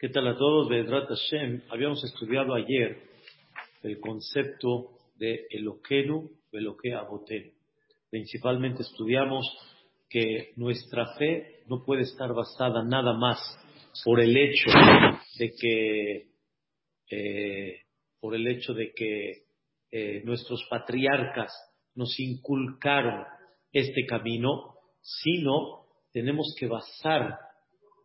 ¿Qué tal a todos? Bedrat Hashem. Habíamos estudiado ayer el concepto de Eloquenu, Eloque Abotenu. Principalmente estudiamos que nuestra fe no puede estar basada nada más por el hecho de que eh, por el hecho de que eh, nuestros patriarcas nos inculcaron este camino, sino tenemos que basar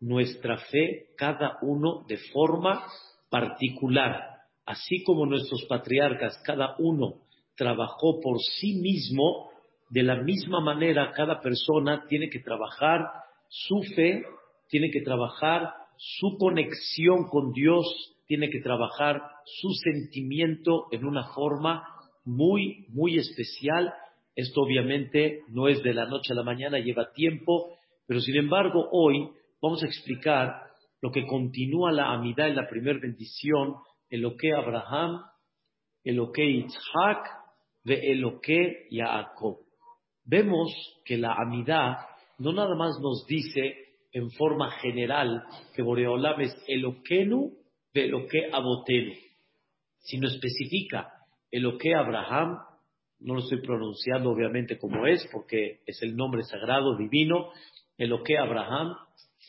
nuestra fe cada uno de forma particular. Así como nuestros patriarcas, cada uno trabajó por sí mismo, de la misma manera cada persona tiene que trabajar su fe, tiene que trabajar su conexión con Dios, tiene que trabajar su sentimiento en una forma muy, muy especial. Esto obviamente no es de la noche a la mañana, lleva tiempo, pero sin embargo hoy vamos a explicar lo que continúa la amidad en la primera bendición, el que Abraham, el que Isaac, el que Jacob. Vemos que la amidad no nada más nos dice en forma general que Boreolam es Eloquenu de lo que Abotenu, sino especifica el que Abraham, no lo estoy pronunciando obviamente como es, porque es el nombre sagrado, divino, el que Abraham,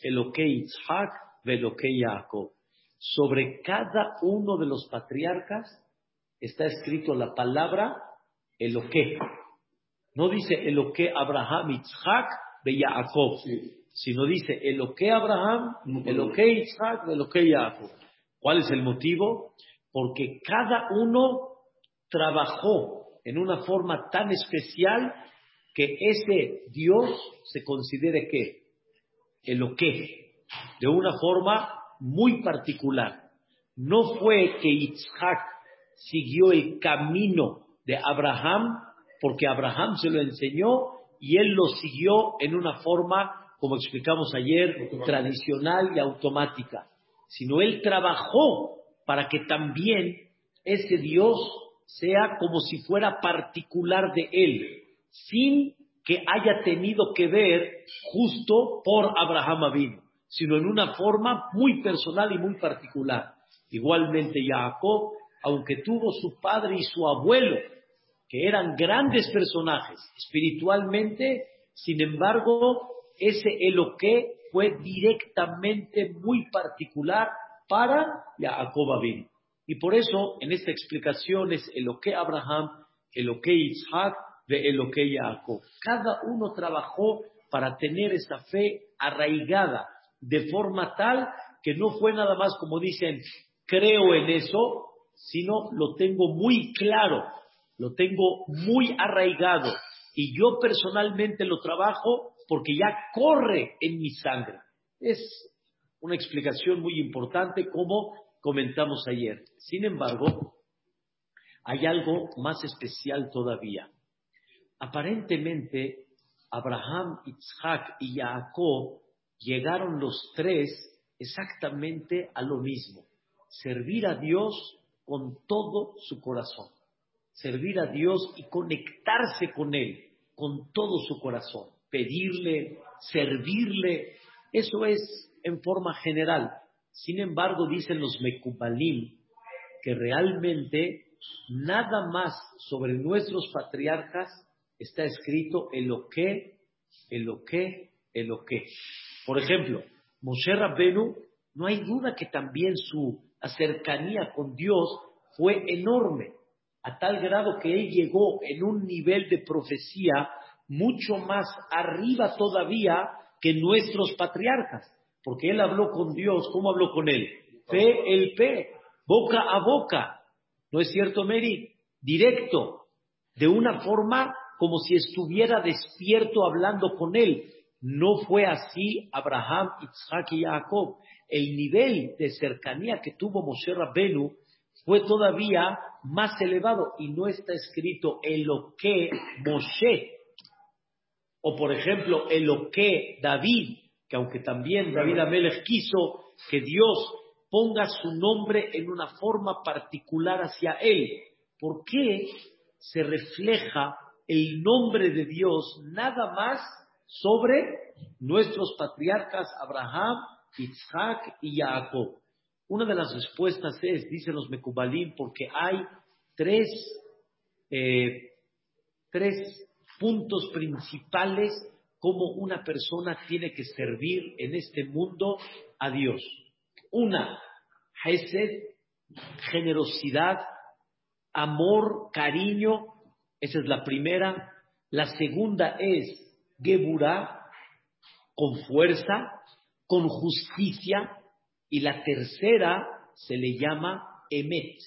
el que Isaac, de lo que Jacob. Sobre cada uno de los patriarcas está escrito la palabra Eloque. No dice Eloque Abraham, Isaac, de Jacob, sino dice Eloque Abraham, Eloque de Eloque Jacob. ¿Cuál es el motivo? Porque cada uno trabajó en una forma tan especial que ese Dios se considere que el que de una forma muy particular. No fue que Isaac siguió el camino de Abraham porque Abraham se lo enseñó y él lo siguió en una forma, como explicamos ayer, tradicional y automática, sino él trabajó para que también ese Dios sea como si fuera particular de él, sin que haya tenido que ver justo por Abraham Avino, sino en una forma muy personal y muy particular. Igualmente Jacob, aunque tuvo su padre y su abuelo, que eran grandes personajes espiritualmente, sin embargo, ese Eloque fue directamente muy particular para Jacob Avino. Y por eso, en esta explicación es que Abraham, que Isaac, de que Jacob. Cada uno trabajó para tener esa fe arraigada de forma tal que no fue nada más como dicen, creo en eso, sino lo tengo muy claro, lo tengo muy arraigado y yo personalmente lo trabajo porque ya corre en mi sangre. Es una explicación muy importante como comentamos ayer. Sin embargo, hay algo más especial todavía. Aparentemente, Abraham, Isaac y Jacob llegaron los tres exactamente a lo mismo. Servir a Dios con todo su corazón. Servir a Dios y conectarse con Él con todo su corazón. Pedirle, servirle. Eso es en forma general. Sin embargo, dicen los Mekubalim que realmente nada más sobre nuestros patriarcas está escrito el lo que, el lo que, el lo que. Por ejemplo, Moshe Rabbenu, no hay duda que también su cercanía con Dios fue enorme, a tal grado que él llegó en un nivel de profecía mucho más arriba todavía que nuestros patriarcas porque él habló con Dios. ¿Cómo habló con él? Fe el pe, boca a boca. ¿No es cierto, Mary? Directo, de una forma como si estuviera despierto hablando con él. No fue así Abraham, Isaac y Jacob. El nivel de cercanía que tuvo Moshe Rabbenu fue todavía más elevado y no está escrito en lo que Moshe o por ejemplo en lo que David que aunque también David Amelech quiso que Dios ponga su nombre en una forma particular hacia él, ¿por qué se refleja el nombre de Dios nada más sobre nuestros patriarcas Abraham, Isaac y Jacob? Una de las respuestas es, dicen los Mekubalim, porque hay tres, eh, tres puntos principales como una persona tiene que servir en este mundo a Dios. Una, Hesed, generosidad, amor, cariño, esa es la primera. La segunda es Geburah, con fuerza, con justicia. Y la tercera se le llama Emet.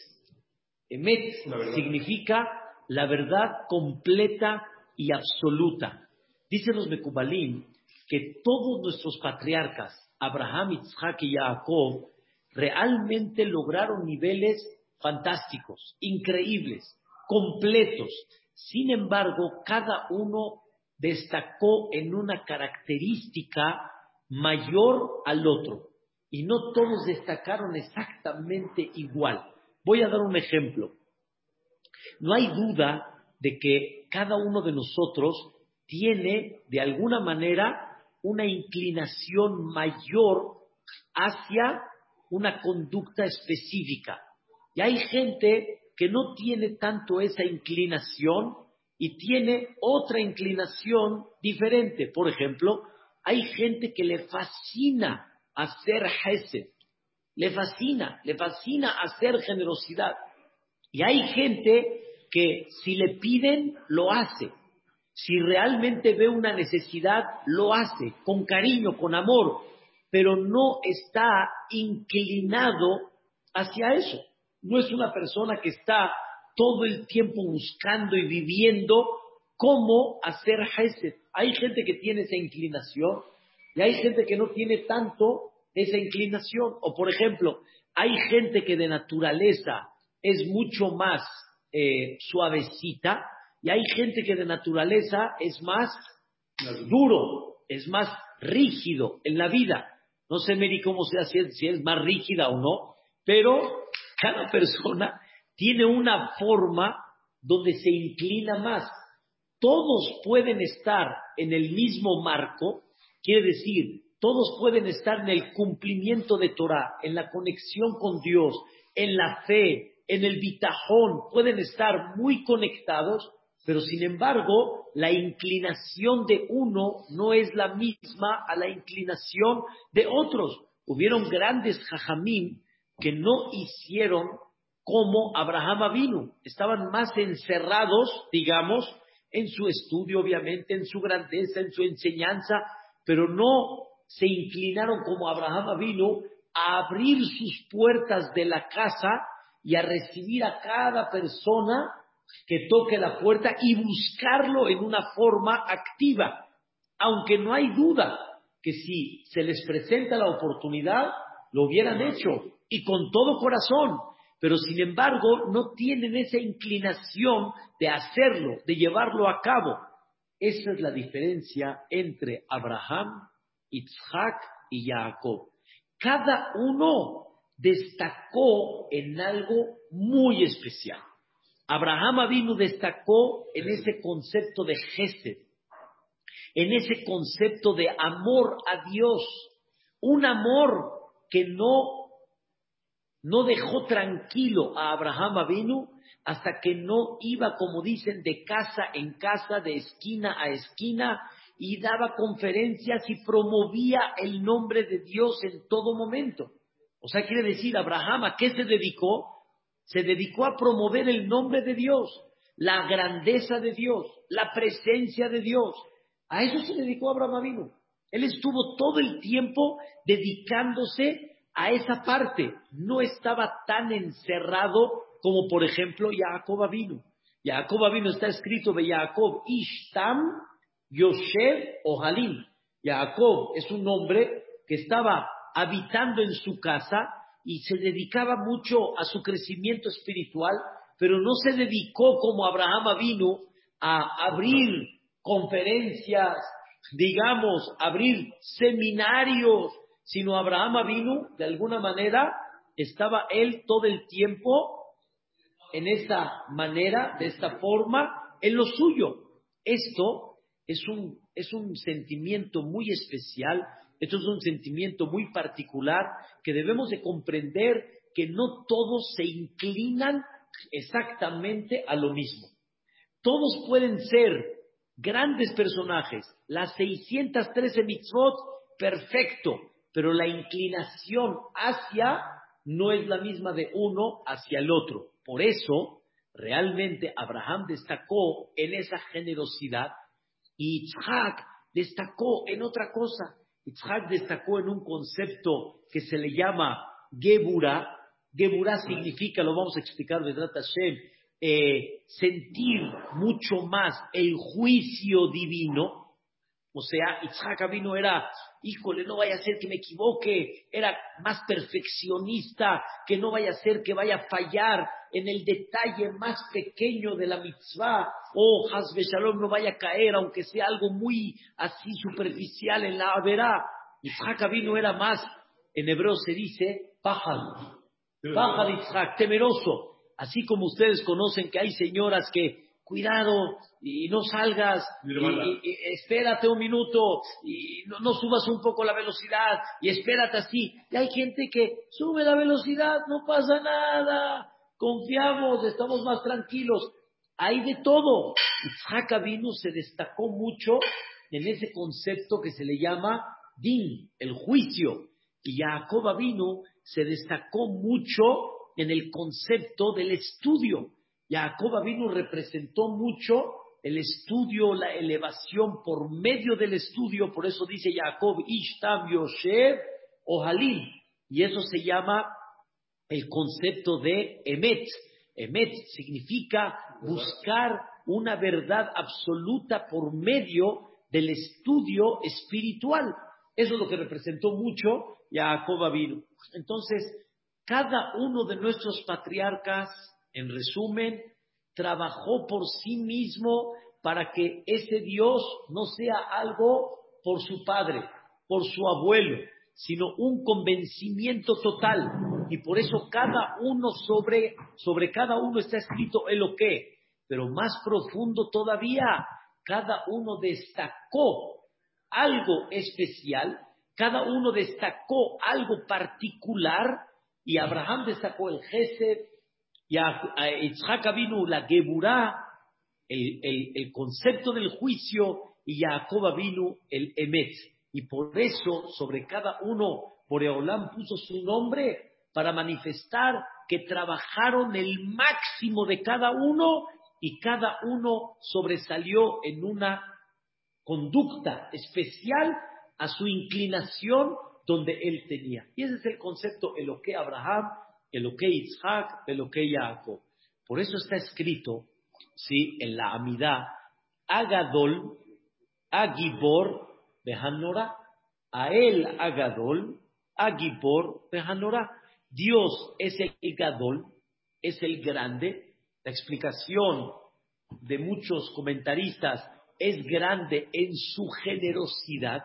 Emet significa la verdad completa y absoluta. Dicen los Mekubalim que todos nuestros patriarcas, Abraham, Isaac y Jacob, realmente lograron niveles fantásticos, increíbles, completos. Sin embargo, cada uno destacó en una característica mayor al otro. Y no todos destacaron exactamente igual. Voy a dar un ejemplo. No hay duda de que cada uno de nosotros tiene, de alguna manera, una inclinación mayor hacia una conducta específica. Y hay gente que no tiene tanto esa inclinación y tiene otra inclinación diferente. Por ejemplo, hay gente que le fascina hacer hesed, le fascina, le fascina hacer generosidad. Y hay gente que si le piden, lo hace. Si realmente ve una necesidad, lo hace, con cariño, con amor, pero no está inclinado hacia eso. No es una persona que está todo el tiempo buscando y viviendo cómo hacer Hesed. Hay gente que tiene esa inclinación y hay gente que no tiene tanto esa inclinación. O por ejemplo, hay gente que de naturaleza es mucho más eh, suavecita y hay gente que de naturaleza es más duro, es más rígido en la vida. No sé, Mary, cómo sea, si si es más rígida o no, pero cada persona tiene una forma donde se inclina más. Todos pueden estar en el mismo marco, quiere decir, todos pueden estar en el cumplimiento de Torah, en la conexión con Dios, en la fe, en el bitajón, pueden estar muy conectados, pero sin embargo, la inclinación de uno no es la misma a la inclinación de otros. Hubieron grandes jajamín que no hicieron como Abraham vino. Estaban más encerrados, digamos, en su estudio, obviamente, en su grandeza, en su enseñanza, pero no se inclinaron como Abraham vino a abrir sus puertas de la casa y a recibir a cada persona que toque la puerta y buscarlo en una forma activa. Aunque no hay duda que si se les presenta la oportunidad, lo hubieran hecho y con todo corazón, pero sin embargo no tienen esa inclinación de hacerlo, de llevarlo a cabo. Esa es la diferencia entre Abraham, Isaac y Jacob. Cada uno destacó en algo muy especial. Abraham Avinu destacó en ese concepto de Gesed, en ese concepto de amor a Dios, un amor que no no dejó tranquilo a Abraham Avinu hasta que no iba, como dicen, de casa en casa, de esquina a esquina, y daba conferencias y promovía el nombre de Dios en todo momento. O sea, quiere decir, Abraham, ¿a qué se dedicó? Se dedicó a promover el nombre de Dios, la grandeza de Dios, la presencia de Dios. A eso se dedicó Abraham Avinu. Él estuvo todo el tiempo dedicándose a esa parte. No estaba tan encerrado como, por ejemplo, Jacob vino. Jacob vino está escrito de Jacob Ishtam Yoshev Ohalim. Jacob es un hombre que estaba habitando en su casa y se dedicaba mucho a su crecimiento espiritual, pero no se dedicó como Abraham vino a abrir conferencias, digamos, abrir seminarios sino Abraham vino, de alguna manera, estaba él todo el tiempo en esta manera, de esta forma, en lo suyo. Esto es un, es un sentimiento muy especial Esto es un sentimiento muy particular que debemos de comprender que no todos se inclinan exactamente a lo mismo. Todos pueden ser grandes personajes. Las 613 mitzvot, perfecto, pero la inclinación hacia no es la misma de uno hacia el otro. Por eso, realmente Abraham destacó en esa generosidad y Isaac destacó en otra cosa. Isaac destacó en un concepto que se le llama Gebura. Gebura significa, lo vamos a explicar, de Hashem, eh, sentir mucho más el juicio divino. O sea, Isaac vino era, híjole, no vaya a ser que me equivoque, era más perfeccionista, que no vaya a ser que vaya a fallar en el detalle más pequeño de la mitzvah, o oh, Hasbe Shalom no vaya a caer, aunque sea algo muy así superficial en la verá. Isaac vino era más, en hebreo se dice, pájaro, pájaro Isaac, temeroso. Así como ustedes conocen que hay señoras que, cuidado, y no salgas, y, espérate un minuto, y no, subas un poco la velocidad, y espérate así. Y hay gente que sube la velocidad, no pasa nada, confiamos, estamos más tranquilos. Hay de todo. Isaac vino se destacó mucho en ese concepto que se le llama din, el juicio. Y Jacob vino se destacó mucho en el concepto del estudio. Jacob vino representó mucho el estudio, la elevación por medio del estudio, por eso dice Jacob, Ishtam Yoshev o Halil, y eso se llama el concepto de Emet. Emet significa buscar una verdad absoluta por medio del estudio espiritual. Eso es lo que representó mucho Jacob vino. Entonces, cada uno de nuestros patriarcas, en resumen, trabajó por sí mismo para que ese Dios no sea algo por su padre, por su abuelo, sino un convencimiento total. Y por eso cada uno sobre, sobre cada uno está escrito el o qué. Pero más profundo todavía, cada uno destacó algo especial, cada uno destacó algo particular y Abraham destacó el Gesed, y a, Isaac vino la Geburá, el, concepto del juicio, y Jacob vino el Emet. Y por eso, sobre cada uno, Boreolam puso su nombre para manifestar que trabajaron el máximo de cada uno y cada uno sobresalió en una conducta especial a su inclinación donde él tenía. Y ese es el concepto que Abraham, que Isaac, que Jacob. Por eso está escrito, ¿sí? En la Amidad, Agadol, Agibor, Behanora, a él Agadol, Agibor, Behanora. Dios es el Gadol, es el grande. La explicación de muchos comentaristas es grande en su generosidad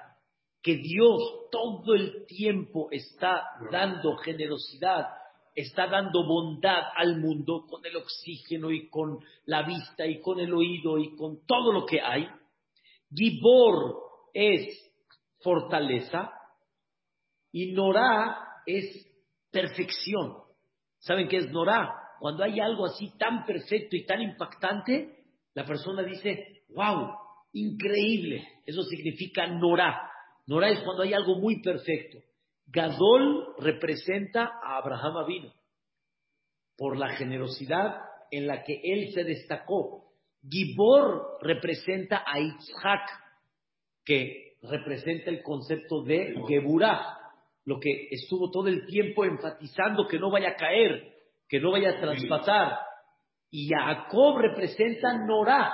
que Dios todo el tiempo está dando generosidad, está dando bondad al mundo con el oxígeno y con la vista y con el oído y con todo lo que hay. Gibor es fortaleza y Norá es perfección. ¿Saben qué es Norá? Cuando hay algo así tan perfecto y tan impactante, la persona dice, wow, increíble. Eso significa Norá. Nora es cuando hay algo muy perfecto. Gadol representa a Abraham Avino por la generosidad en la que él se destacó. Gibor representa a Isaac, que representa el concepto de Geburah, lo que estuvo todo el tiempo enfatizando que no vaya a caer, que no vaya a traspasar. Y Jacob representa Norah.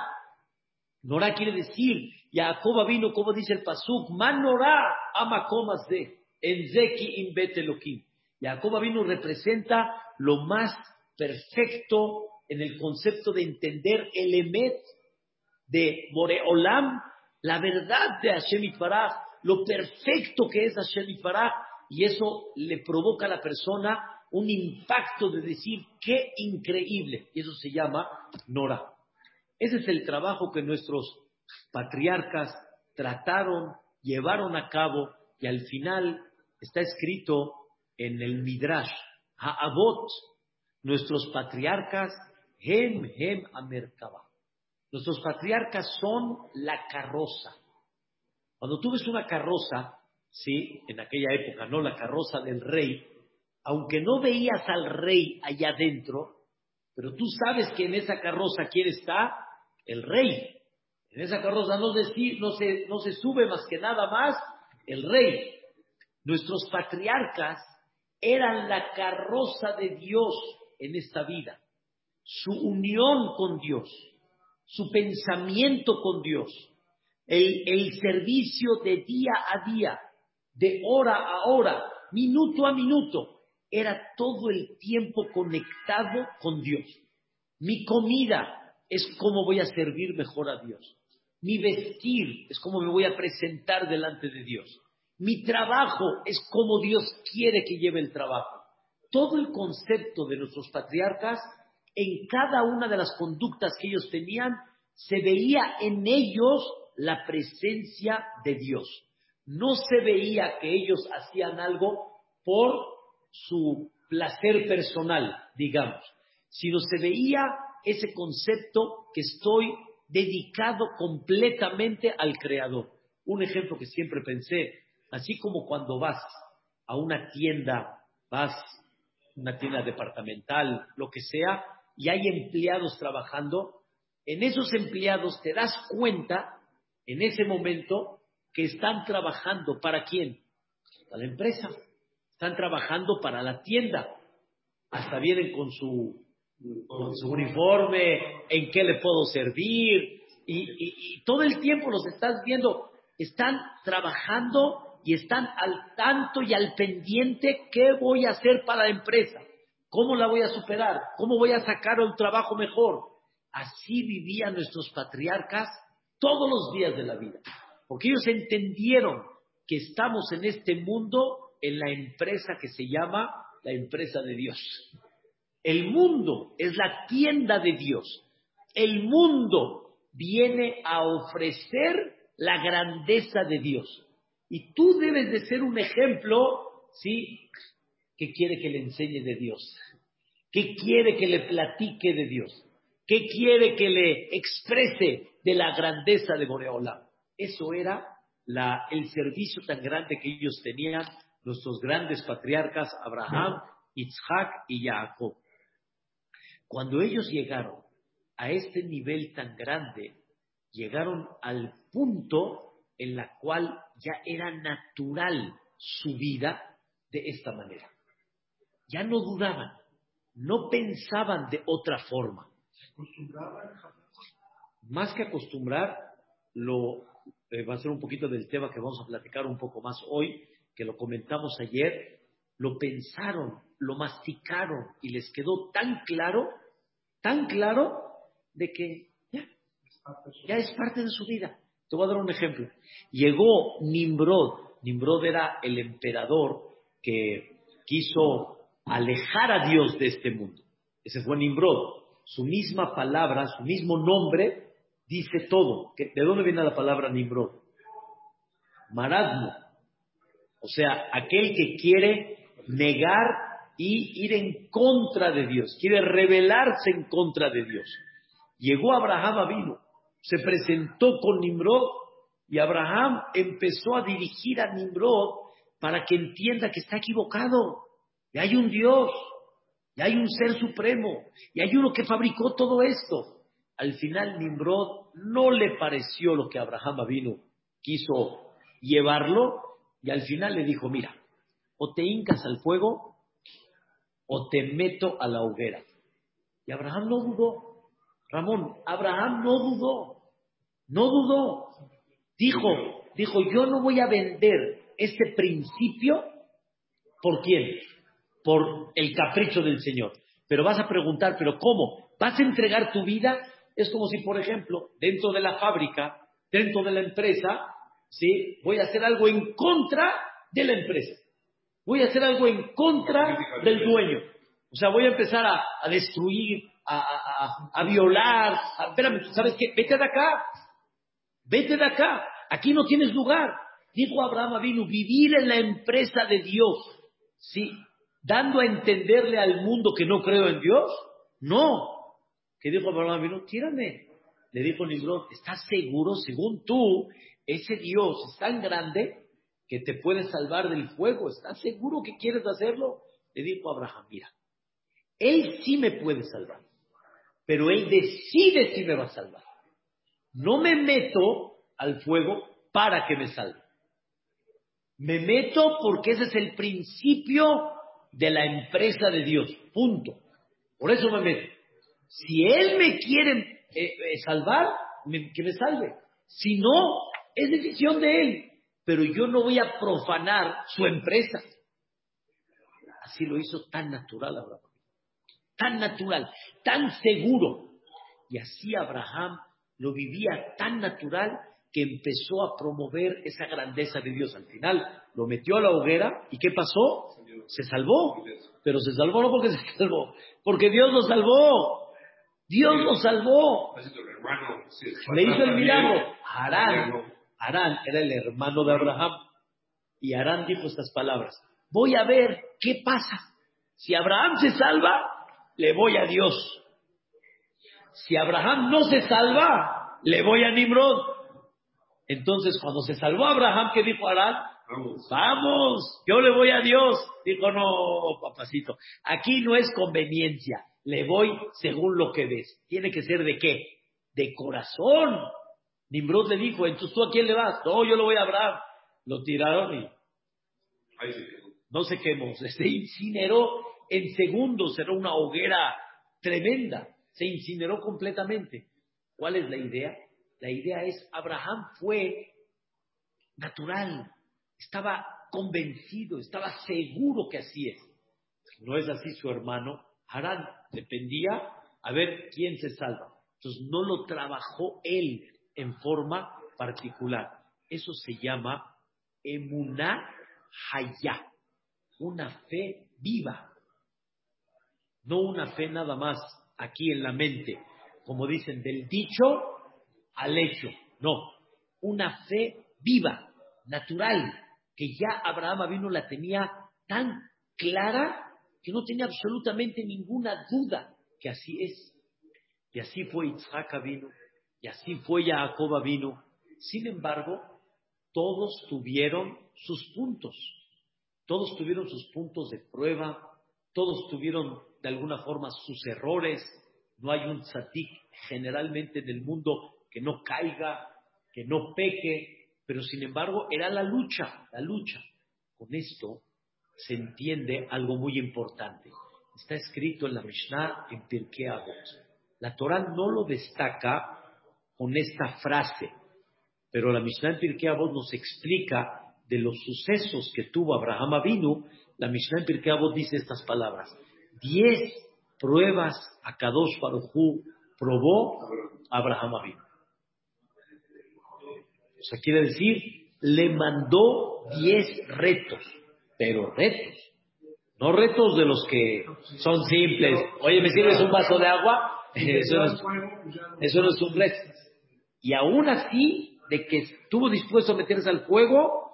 Norah quiere decir Jacob vino, como dice el Pasuk, Manorá amacomas de, Enzeki imbet Elohim. Jacob vino representa lo más perfecto en el concepto de entender el emet de Boreolam, la verdad de Hashem Itbaraj, lo perfecto que es Hashem Itbaraj, y eso le provoca a la persona un impacto de decir qué increíble, y eso se llama Nora. Ese es el trabajo que nuestros patriarcas trataron, llevaron a cabo y al final está escrito en el Midrash, Ha'avot, nuestros patriarcas, Hem, Hem, Amerkaba. Nuestros patriarcas son la carroza. Cuando tú ves una carroza, sí, en aquella época, ¿no? La carroza del rey, aunque no veías al rey allá adentro, pero tú sabes que en esa carroza, ¿quién está? El rey. En esa carroza no, no, se, no se sube más que nada más el rey. Nuestros patriarcas eran la carroza de Dios en esta vida. Su unión con Dios, su pensamiento con Dios, el, servicio de día a día, de hora a hora, minuto a minuto, era todo el tiempo conectado con Dios. Mi comida es cómo voy a servir mejor a Dios. Mi vestir es cómo me voy a presentar delante de Dios. Mi trabajo es cómo Dios quiere que lleve el trabajo. Todo el concepto de nuestros patriarcas, en cada una de las conductas que ellos tenían, se veía en ellos la presencia de Dios. No se veía que ellos hacían algo por su placer personal, digamos, sino se veía ese concepto que estoy dedicado completamente al Creador. Un ejemplo que siempre pensé, así como cuando vas a una tienda, vas a una tienda departamental, lo que sea, y hay empleados trabajando, en esos empleados te das cuenta en ese momento que están trabajando para quién? Para la empresa. Están trabajando para la tienda. Hasta vienen con su con su uniforme, en qué le puedo servir, y, todo el tiempo los estás viendo, están trabajando y están al tanto y al pendiente qué voy a hacer para la empresa, cómo la voy a superar, cómo voy a sacar un trabajo mejor. Así vivían nuestros patriarcas todos los días de la vida, porque ellos entendieron que estamos en este mundo en la empresa que se llama la empresa de Dios. El mundo es la tienda de Dios. El mundo viene a ofrecer la grandeza de Dios. Y tú debes de ser un ejemplo, ¿sí? Que quiere que le enseñe de Dios. Que quiere que le platique de Dios. Que quiere que le exprese de la grandeza de Boreola. Eso era el servicio tan grande que ellos tenían, nuestros grandes patriarcas, Abraham, Isaac y Jacob. Cuando ellos llegaron a este nivel tan grande, llegaron al punto en la cual ya era natural su vida de esta manera. Ya no dudaban, no pensaban de otra forma. Más que acostumbrar, lo eh, va a ser un poquito del tema que vamos a platicar un poco más hoy, que lo comentamos ayer, lo pensaron, lo masticaron y les quedó tan claro tan claro de que ya, es parte de su vida. Te voy a dar un ejemplo. Llegó Nimrod. Nimrod era el emperador que quiso alejar a Dios de este mundo. Ese fue Nimrod. Su misma palabra, su mismo nombre, dice todo. ¿De dónde viene la palabra Nimrod? Maradmo. O sea, aquel que quiere negar y ir en contra de Dios, quiere rebelarse en contra de Dios. Llegó Abraham vino, se presentó con Nimrod y Abraham empezó a dirigir a Nimrod para que entienda que está equivocado. Y hay un Dios, y hay un ser supremo, y hay uno que fabricó todo esto. Al final Nimrod no le pareció lo que Abraham vino quiso llevarlo, y al final le dijo, mira, o te hincas al fuego o te meto a la hoguera. Y Abraham no dudó. Ramón, Abraham no dudó. No dudó. Dijo, dijo, yo no voy a vender este principio por quién? Por el capricho del Señor. Pero vas a preguntar, ¿pero cómo? ¿Vas a entregar tu vida? Es como si, por ejemplo, dentro de la fábrica, dentro de la empresa, ¿sí? Voy a hacer algo en contra de la empresa. Voy a hacer algo en contra del dueño. O sea, voy a empezar a, destruir, a, violar. espérame, ¿sabes qué? Vete de acá. Vete de acá. Aquí no tienes lugar. Dijo Abraham vino vivir en la empresa de Dios, ¿sí? Dando a entenderle al mundo que no creo en Dios. No. ¿Qué dijo Abraham vino? Tírame. Le dijo Nimrod, ¿estás seguro, según tú, ese Dios es tan grande que te puede salvar del fuego? ¿Estás seguro que quieres hacerlo? Le dijo Abraham, mira, él sí me puede salvar, pero él decide si me va a salvar. No me meto al fuego para que me salve. Me meto porque ese es el principio de la empresa de Dios. Punto. Por eso me meto. Si Él me quiere eh, eh, salvar, que me salve. Si no, es decisión de Él. Pero yo no voy a profanar su empresa. Así lo hizo tan natural Abraham. Tan natural, tan seguro. Y así Abraham lo vivía tan natural que empezó a promover esa grandeza de Dios. Al final lo metió a la hoguera y ¿qué pasó? Se salvó. Pero se salvó no porque se salvó, porque Dios lo salvó. Dios lo salvó. Le hizo el milagro. Arán, Arán era el hermano de Abraham. Y Arán dijo estas palabras. Voy a ver qué pasa. Si Abraham se salva, le voy a Dios. Si Abraham no se salva, le voy a Nimrod. Entonces, cuando se salvó Abraham, ¿qué dijo Arán? Vamos. Vamos, yo le voy a Dios. Dijo, no, papacito, aquí no es conveniencia, le voy según lo que ves. Tiene que ser de qué? De corazón. Nimrod le dijo, entonces tú a quién le vas? No, yo lo voy a Abraham. Lo tiraron y no se quemó, se incineró en segundos, era una hoguera tremenda, se incineró completamente. ¿Cuál es la idea? La idea es, Abraham fue natural, estaba convencido, estaba seguro que así es. No es así su hermano. Harán dependía a ver quién se salva. Entonces no lo trabajó él en forma particular. Eso se llama emuná hayá, una fe viva. No una fe nada más aquí en la mente, como dicen, del dicho al hecho. No, una fe viva, natural, que ya Abraham vino la tenía tan clara que no tenía absolutamente ninguna duda que así es. Y así fue Isaac vino, y así fue Jacob vino. Sin embargo, todos tuvieron sus puntos, todos tuvieron sus puntos de prueba, todos tuvieron de alguna forma sus errores. No hay un tzatik generalmente en el mundo que no caiga, que no peque, pero sin embargo era la lucha, la lucha. Con esto se entiende algo muy importante. Está escrito en la Mishnah en Pirkei Avot. La Torah no lo destaca con esta frase, pero la Mishnah en Pirkei Avot nos explica de los sucesos que tuvo Abraham Avinu. La Mishnah en Pirkei Avot dice estas palabras: diez pruebas a Kadosh Baruj probó Abraham Avinu. O sea, quiere decir, le mandó diez retos, pero retos. No retos de los que son simples. Oye, ¿me sirves un vaso de agua? Eso no es, un reto. Y aún así, de que estuvo dispuesto a meterse al fuego,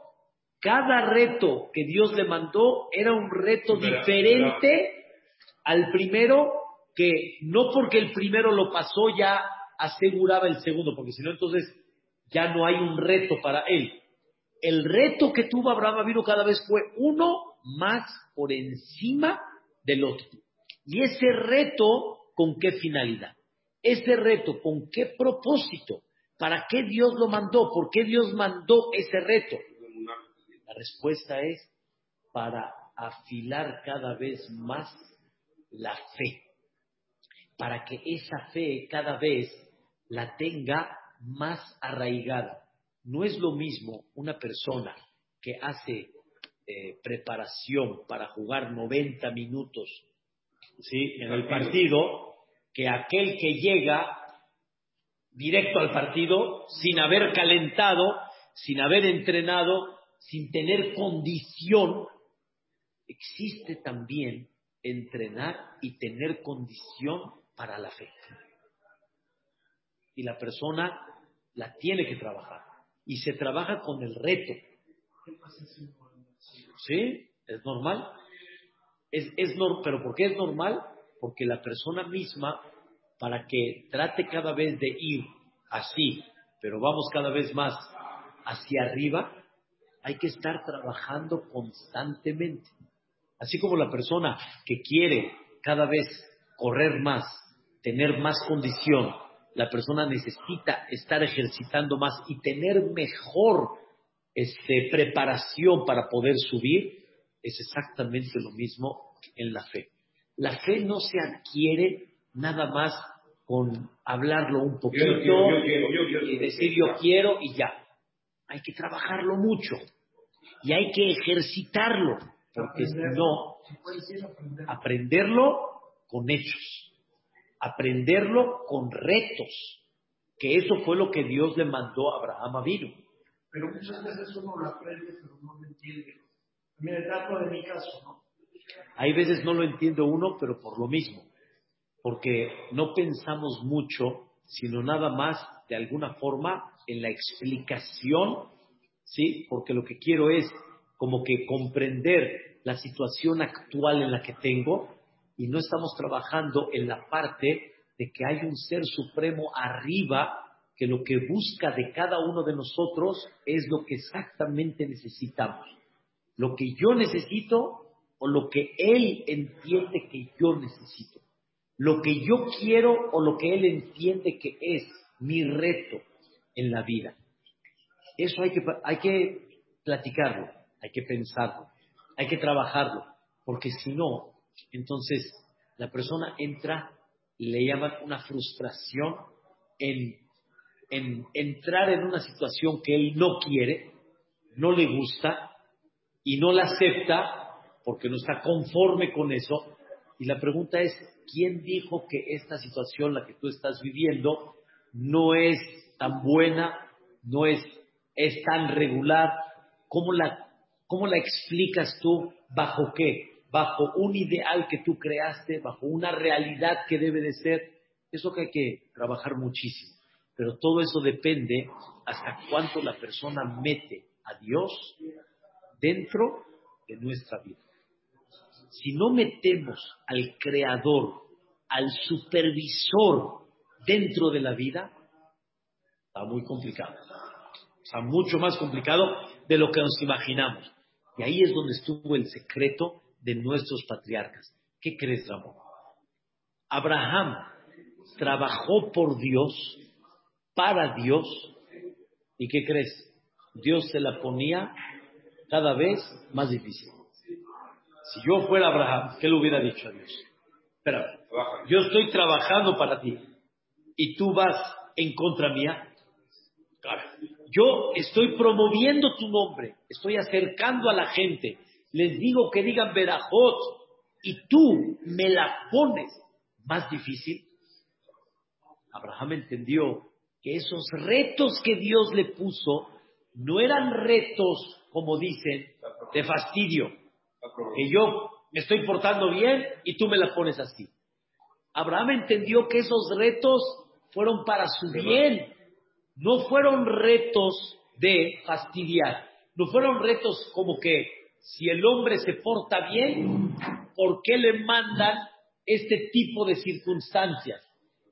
cada reto que Dios le mandó era un reto diferente al primero, que no porque el primero lo pasó ya aseguraba el segundo, porque si no entonces ya no hay un reto para él. El reto que tuvo Abraham vino cada vez fue uno más por encima del otro. Y ese reto, ¿con qué finalidad? Ese reto, ¿con qué propósito? ¿Para qué Dios lo mandó? ¿Por qué Dios mandó ese reto? La respuesta es para afilar cada vez más la fe. Para que esa fe cada vez la tenga más arraigada. No es lo mismo una persona que hace eh, preparación para jugar 90 minutos ¿sí? en el partido que aquel que llega directo al partido sin haber calentado, sin haber entrenado, sin tener condición. Existe también entrenar y tener condición para la fe y la persona la tiene que trabajar. Y se trabaja con el reto. ¿Sí? ¿Es normal? Es, es pero ¿por qué es normal? Porque la persona misma, para que trate cada vez de ir así, pero vamos cada vez más hacia arriba, hay que estar trabajando constantemente. Así como la persona que quiere cada vez correr más, tener más condición, la persona necesita estar ejercitando más y tener mejor este, preparación para poder subir, es exactamente lo mismo en la fe. La fe no se adquiere nada más con hablarlo un poquito y decir yo quiero y ya. Hay que trabajarlo mucho y hay que ejercitarlo, porque si no, aprenderlo con hechos, aprenderlo con retos, que eso fue lo que Dios le mandó a Abraham a vino. Pero muchas veces uno lo aprende, pero no lo entiende. Mira, trato de mi caso, ¿no? Hay veces no lo entiende uno, pero por lo mismo, porque no pensamos mucho, sino nada más de alguna forma en la explicación, ¿sí? Porque lo que quiero es como que comprender la situación actual en la que tengo y no estamos trabajando en la parte de que hay un ser supremo arriba que lo que busca de cada uno de nosotros es lo que exactamente necesitamos. Lo que yo necesito o lo que Él entiende que yo necesito. Lo que yo quiero o lo que Él entiende que es mi reto en la vida. Eso hay que, hay que platicarlo, hay que pensarlo, hay que trabajarlo, porque si no, entonces la persona entra, le llaman una frustración en, en entrar en una situación que él no quiere, no le gusta y no la acepta porque no está conforme con eso. Y la pregunta es, ¿quién dijo que esta situación, la que tú estás viviendo, no es tan buena, no es, es tan regular? ¿Cómo la, ¿Cómo la explicas tú? ¿Bajo qué? bajo un ideal que tú creaste, bajo una realidad que debe de ser. Eso que hay que trabajar muchísimo. Pero todo eso depende hasta cuánto la persona mete a Dios dentro de nuestra vida. Si no metemos al creador, al supervisor dentro de la vida, está muy complicado. Está mucho más complicado de lo que nos imaginamos. Y ahí es donde estuvo el secreto de nuestros patriarcas. ¿Qué crees, Ramón? Abraham trabajó por Dios, para Dios, ¿y qué crees? Dios se la ponía cada vez más difícil. Si yo fuera Abraham, ¿qué le hubiera dicho a Dios? Espera, yo estoy trabajando para ti y tú vas en contra mía. Yo estoy promoviendo tu nombre, estoy acercando a la gente, les digo que digan Berajot y tú me la pones. Más difícil. Abraham entendió que esos retos que Dios le puso no eran retos, como dicen, de fastidio, que yo me estoy portando bien y tú me la pones así. Abraham entendió que esos retos fueron para su bien, no fueron retos de fastidiar, no fueron retos como que si el hombre se porta bien, ¿por qué le mandan este tipo de circunstancias?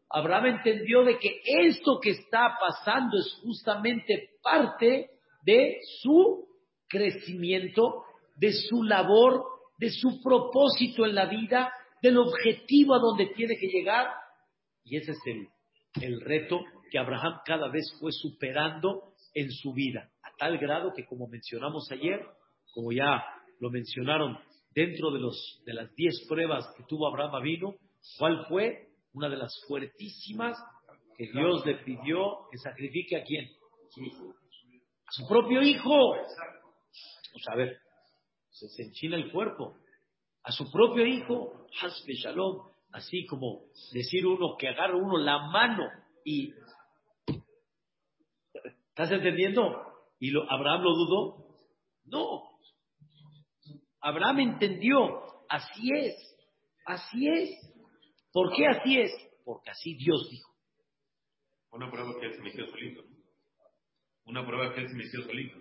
Abraham entendió de que esto que está pasando es justamente parte de su crecimiento, de su labor, de su propósito en la vida, del objetivo a donde tiene que llegar. Y ese es el, el reto que Abraham cada vez fue superando en su vida, a tal grado que, como mencionamos ayer, como ya lo mencionaron dentro de, los, de las diez pruebas que tuvo Abraham vino, ¿cuál fue? Una de las fuertísimas que Dios le pidió que sacrifique a quién? A su propio hijo. Pues a ver, se, enchina el cuerpo. A su propio hijo, Hasbe Shalom, así como decir uno que agarra uno la mano y ¿Estás entendiendo? ¿Y lo, Abraham lo dudó? No. Abraham entendió, así es, así es. ¿Por qué así es? Porque así Dios dijo. Una prueba que él se metió solito. Una prueba que él se metió solito.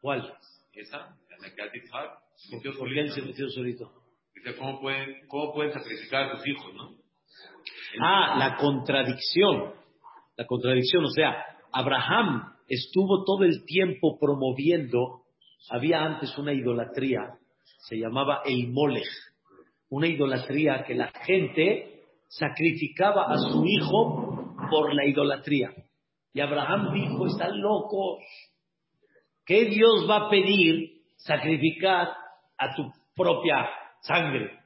¿Cuál? Esa, la que Isaac, se metió ¿Por qué él se solito. metió solito? Dice, ¿cómo pueden, ¿cómo pueden sacrificar a sus hijos, no? Ah, la contradicción. La contradicción, o sea, Abraham estuvo todo el tiempo promoviendo, había antes una idolatría, se llamaba el una idolatría que la gente sacrificaba a su hijo por la idolatría. Y Abraham dijo, están locos, ¿qué Dios va a pedir sacrificar a tu propia sangre?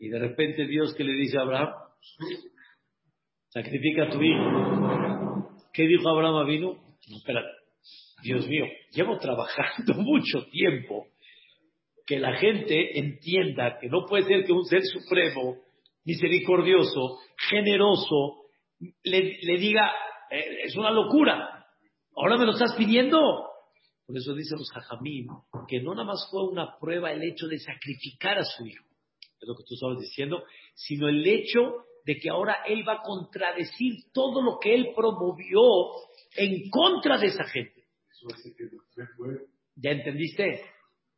Y de repente Dios que le dice a Abraham, sacrifica a tu hijo. ¿Qué dijo Abraham vino? No, espérate, Dios mío, llevo trabajando mucho tiempo que la gente entienda que no puede ser que un ser supremo, misericordioso, generoso, le, le diga, eh, es una locura, ahora me lo estás pidiendo. Por eso dicen los jajamín que no nada más fue una prueba el hecho de sacrificar a su hijo, es lo que tú estabas diciendo, sino el hecho de que ahora él va a contradecir todo lo que él promovió en contra de esa gente. ¿Ya entendiste?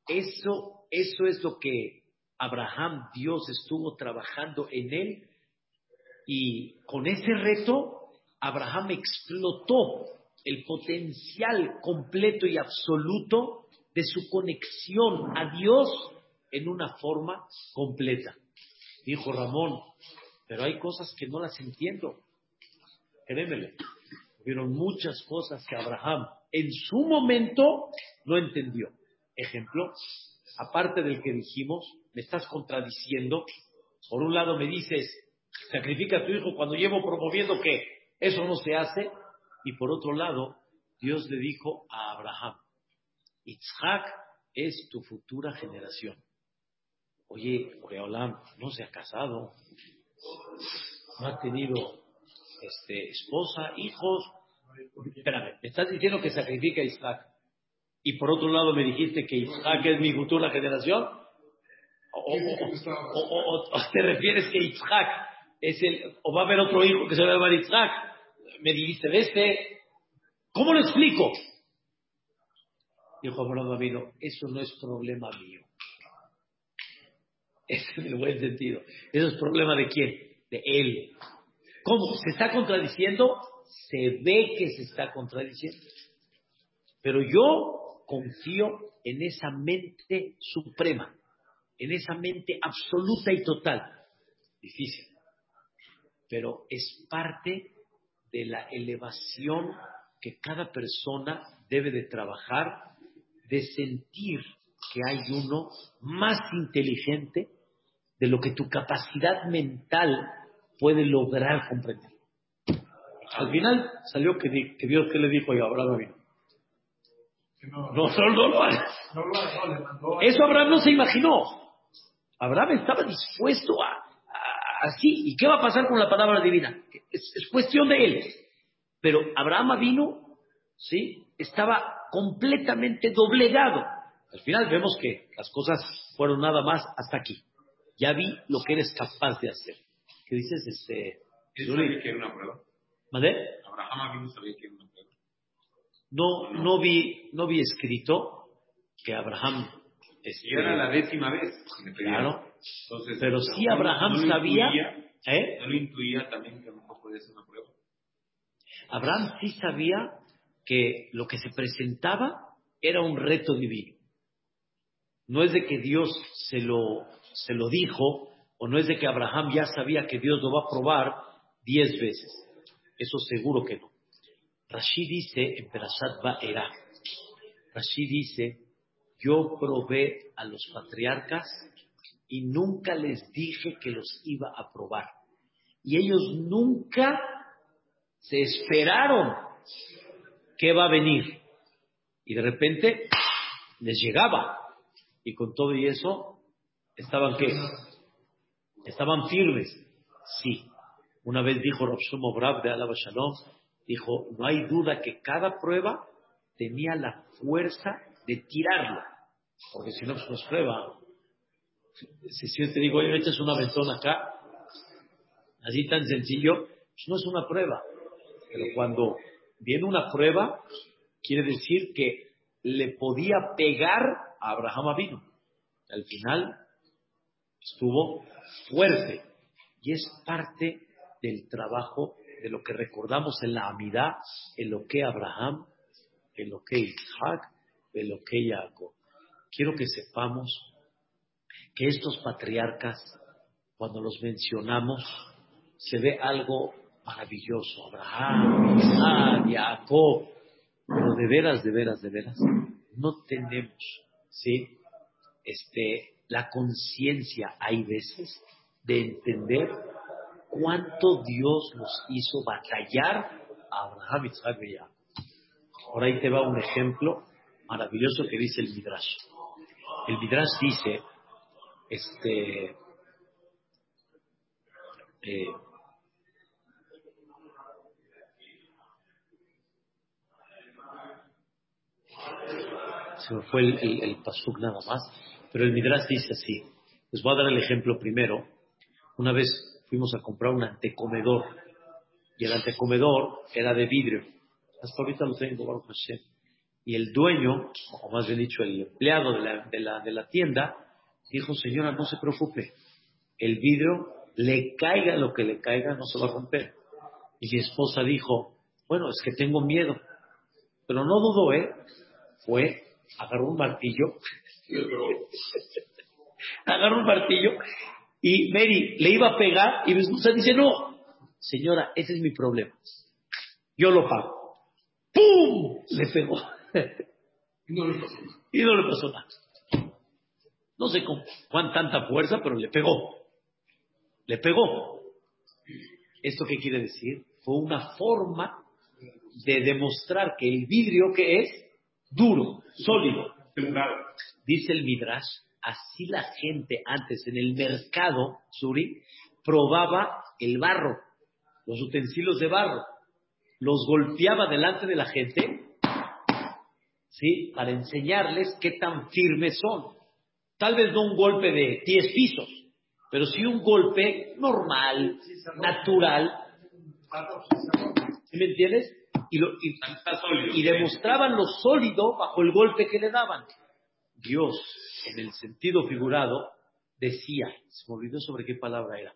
Eso, eso es lo que Abraham, Dios estuvo trabajando en él y con ese reto Abraham explotó el potencial completo y absoluto de su conexión a Dios en una forma completa. Dijo Ramón, pero hay cosas que no las entiendo. Créemelo, hubieron muchas cosas que Abraham en su momento no entendió. Ejemplo, aparte del que dijimos, me estás contradiciendo. Por un lado me dices, sacrifica a tu hijo cuando llevo promoviendo que eso no se hace. Y por otro lado, Dios le dijo a Abraham, Isaac es tu futura generación. Oye, Oreolam no se ha casado, no ha tenido este, esposa, hijos. Espérame, me estás diciendo que sacrifica a Isaac. Y por otro lado me dijiste que Isaac es mi futura generación. O, o- o- o- te refieres que Isaac es el, o va a haber otro hijo que se va a llamar Isaac. Me dijiste de este. ¿Cómo lo explico? Dijo Abraham eso no es problema mío. Es en el buen sentido. Eso es problema de quién? De él. ¿Cómo? ¿Se está contradiciendo? Se ve que se está contradiciendo. Pero yo confío en esa mente suprema, en esa mente absoluta y total. Difícil. Pero es parte de la elevación que cada persona debe de trabajar, de sentir que hay uno más inteligente de lo que tu capacidad mental puede lograr comprender. Al final salió que, di- que Dios que le dijo a Abraham vino. No, No, no, lo hagas. Eso Abraham no se imaginó. Abraham estaba dispuesto a, a- así. ¿Y qué va a pasar con la palabra divina? Es, es cuestión de él. Pero Abraham vino, ¿sí? Estaba completamente doblegado. Al final vemos que las cosas fueron nada más hasta aquí. Ya vi lo que eres capaz de hacer. ¿Qué dices, este? ¿Él sabía que era una prueba? ¿Mandé? Abraham Avinu sabía que era una prueba. No, no vi, no vi escrito que Abraham. este, Y era la décima vez que. Claro. Entonces, Pero no- sí no- Abraham no sabía, intuía- ¿eh? No lo intuía también que a lo mejor podía ser una prueba. Abraham sí sabía que lo que se presentaba era un reto divino. No es de que Dios se lo, se lo dijo, o no es de que Abraham ya sabía que Dios lo va a probar diez veces. Eso seguro que no. Rashi dice en Perashat Ba'era, Rashi dice, yo probé a los patriarcas y nunca les dije que los iba a probar. Y ellos nunca se esperaron que va a venir. Y de repente les llegaba. Y con todo y eso, ¿estaban qué? Estaban firmes. Sí. Una vez dijo Rabshumo Brab de Alaba Shalom, dijo, no hay duda que cada prueba tenía la fuerza de tirarlo. Porque si no, pues no es prueba. Si, si yo te digo, oye, me echas una ventona acá, así tan sencillo, pues no es una prueba. Pero cuando viene una prueba, quiere decir que le podía pegar a Abraham vino. Al final estuvo fuerte. Y es parte del trabajo de lo que recordamos en la amidad, en lo que Abraham, en lo que Isaac, en lo que Jacob. Quiero que sepamos que estos patriarcas, cuando los mencionamos, se ve algo maravilloso. Abraham, Isaac, Jacob. Pero de veras, de veras, de veras, no tenemos, ¿sí? Este, la conciencia, hay veces, de entender cuánto Dios nos hizo batallar a Abraham, Isaac y Jacob. Por ahí te va un ejemplo maravilloso que dice el Midrash. El Midrash dice, este, eh, se me fue el, el, el pasuk nada más, pero el Midrash dice así. Les voy a dar el ejemplo primero. Una vez fuimos a comprar un antecomedor y el antecomedor era de vidrio. Hasta ahorita lo tengo, Hashem. Y el dueño, o más bien dicho, el empleado de la tienda, dijo, señora, no se preocupe, el vidrio, le caiga lo que le caiga, no se va a romper. Y mi esposa dijo, bueno, es que tengo miedo. Pero no dudó, ¿eh? Fue, agarró un martillo, agarró un martillo, y Mary le iba a pegar, y mi esposa dice, no, señora, ese es mi problema. Yo lo pago. ¡Pum! Le pegó. No le pasó nada. Y no le pasó nada. No sé con cuán tanta fuerza, pero le pegó. Le pegó. ¿Esto qué quiere decir? Fue una forma de demostrar que el vidrio que es duro, sólido. Dice el Midrash, así la gente antes en el mercado, Suri, probaba el barro, los utensilios de barro, los golpeaba delante de la gente, ¿sí? Para enseñarles qué tan firmes son. Tal vez no un golpe de 10 pisos, pero sí un golpe normal, natural. ¿Sí me entiendes? Y, lo- y- y demostraban lo sólido bajo el golpe que le daban. Dios, en el sentido figurado, decía, se me olvidó sobre qué palabra era,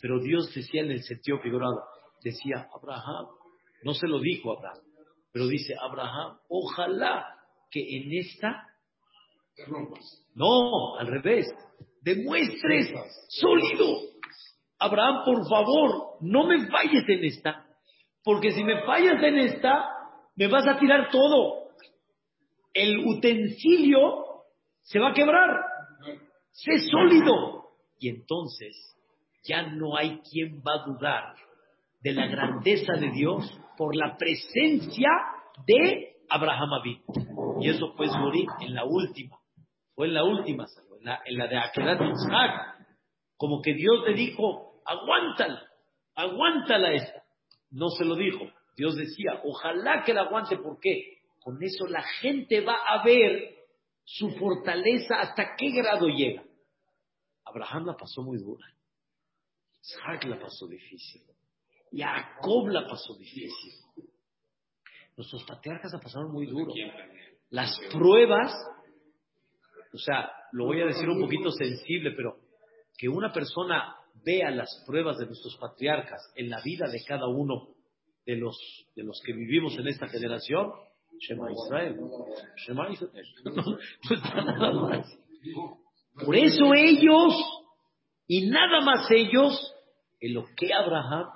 pero Dios decía en el sentido figurado, decía, Abraham, no se lo dijo Abraham, pero dice, Abraham, ojalá que en esta no, al revés. Demuestres sólido. Abraham, por favor, no me falles en esta. Porque si me fallas en esta, me vas a tirar todo. El utensilio se va a quebrar. Sé sólido. Y entonces ya no hay quien va a dudar de la grandeza de Dios por la presencia de Abraham Abid. Y eso puedes morir en la última. Fue en la última, en la, en la de Akedat Isaac. Como que Dios le dijo, aguántala, aguántala esta. No se lo dijo. Dios decía, ojalá que la aguante. ¿Por qué? Con eso la gente va a ver su fortaleza hasta qué grado llega. Abraham la pasó muy dura. Isaac la pasó difícil. Jacob la pasó difícil. Nuestros patriarcas la pasaron muy duro. Las pruebas, o sea, lo voy a decir un poquito sensible, pero que una persona vea las pruebas de nuestros patriarcas en la vida de cada uno de los, de los que vivimos en esta generación, Shema Israel. Shema Israel. No, nada más. Por eso ellos, y nada más ellos, en lo que Abraham,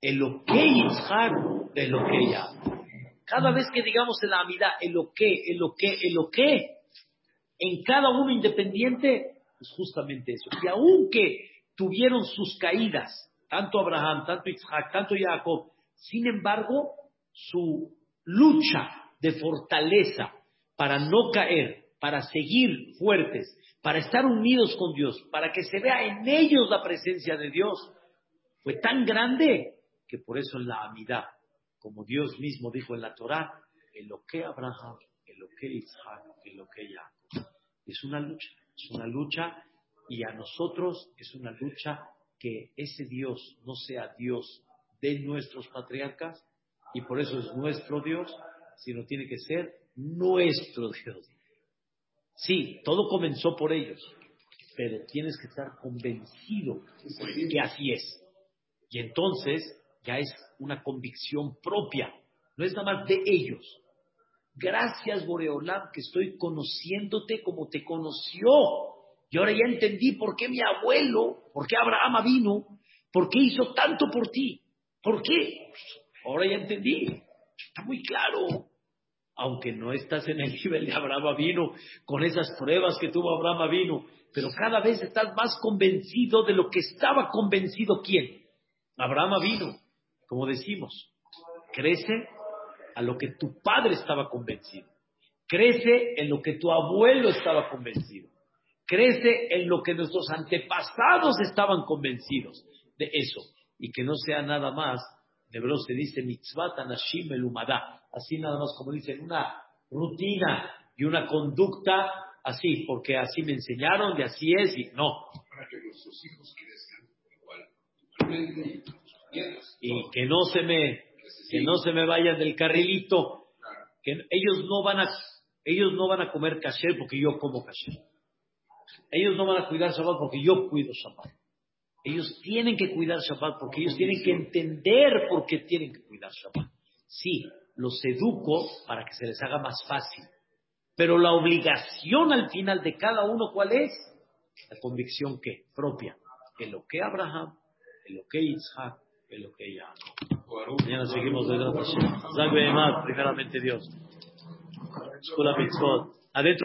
en lo que Isaac, en lo que Jacob. Cada vez que digamos en la amidad, en lo que, en lo que, en lo que, en cada uno independiente, es justamente eso. Y aunque tuvieron sus caídas, tanto Abraham, tanto Isaac, tanto Jacob, sin embargo, su lucha de fortaleza para no caer, para seguir fuertes, para estar unidos con Dios, para que se vea en ellos la presencia de Dios, fue tan grande que por eso en la amidad, como Dios mismo dijo en la Torá, en lo que Abraham, en lo que Isaac, en lo que Jacob. Es una lucha, es una lucha y a nosotros es una lucha que ese Dios no sea Dios de nuestros patriarcas y por eso es nuestro Dios, sino tiene que ser nuestro Dios. Sí, todo comenzó por ellos, pero tienes que estar convencido que así es. Y entonces ya es una convicción propia, no es nada más de ellos. Gracias, Boreolam, que estoy conociéndote como te conoció. Y ahora ya entendí por qué mi abuelo, por qué Abraham vino, por qué hizo tanto por ti. ¿Por qué? Ahora ya entendí. Está muy claro. Aunque no estás en el nivel de Abraham vino, con esas pruebas que tuvo Abraham vino, pero cada vez estás más convencido de lo que estaba convencido quién. Abraham vino, como decimos, crece a lo que tu padre estaba convencido. Crece en lo que tu abuelo estaba convencido. Crece en lo que nuestros antepasados estaban convencidos de eso. Y que no sea nada más, de verdad se dice mitzvah anashim elumada. Así nada más como dicen, una rutina y una conducta así, porque así me enseñaron y así es y no. Para que nuestros hijos crezcan igual, y que no se me que no se me vayan del carrilito, que ellos no van a ellos no van a comer kasher porque yo como kasher. Ellos no van a cuidar Shabbat porque yo cuido Shabbat. Ellos tienen que cuidar Shabbat porque ellos tienen que entender por qué tienen que cuidar Shabbat. Sí, los educo para que se les haga más fácil. Pero la obligación al final de cada uno, ¿cuál es? La convicción que propia. En lo que Abraham, en lo que Isaac, en lo que Jacob. Mañana seguimos de la primeramente Dios. Escuela Mitzvot. Adentro.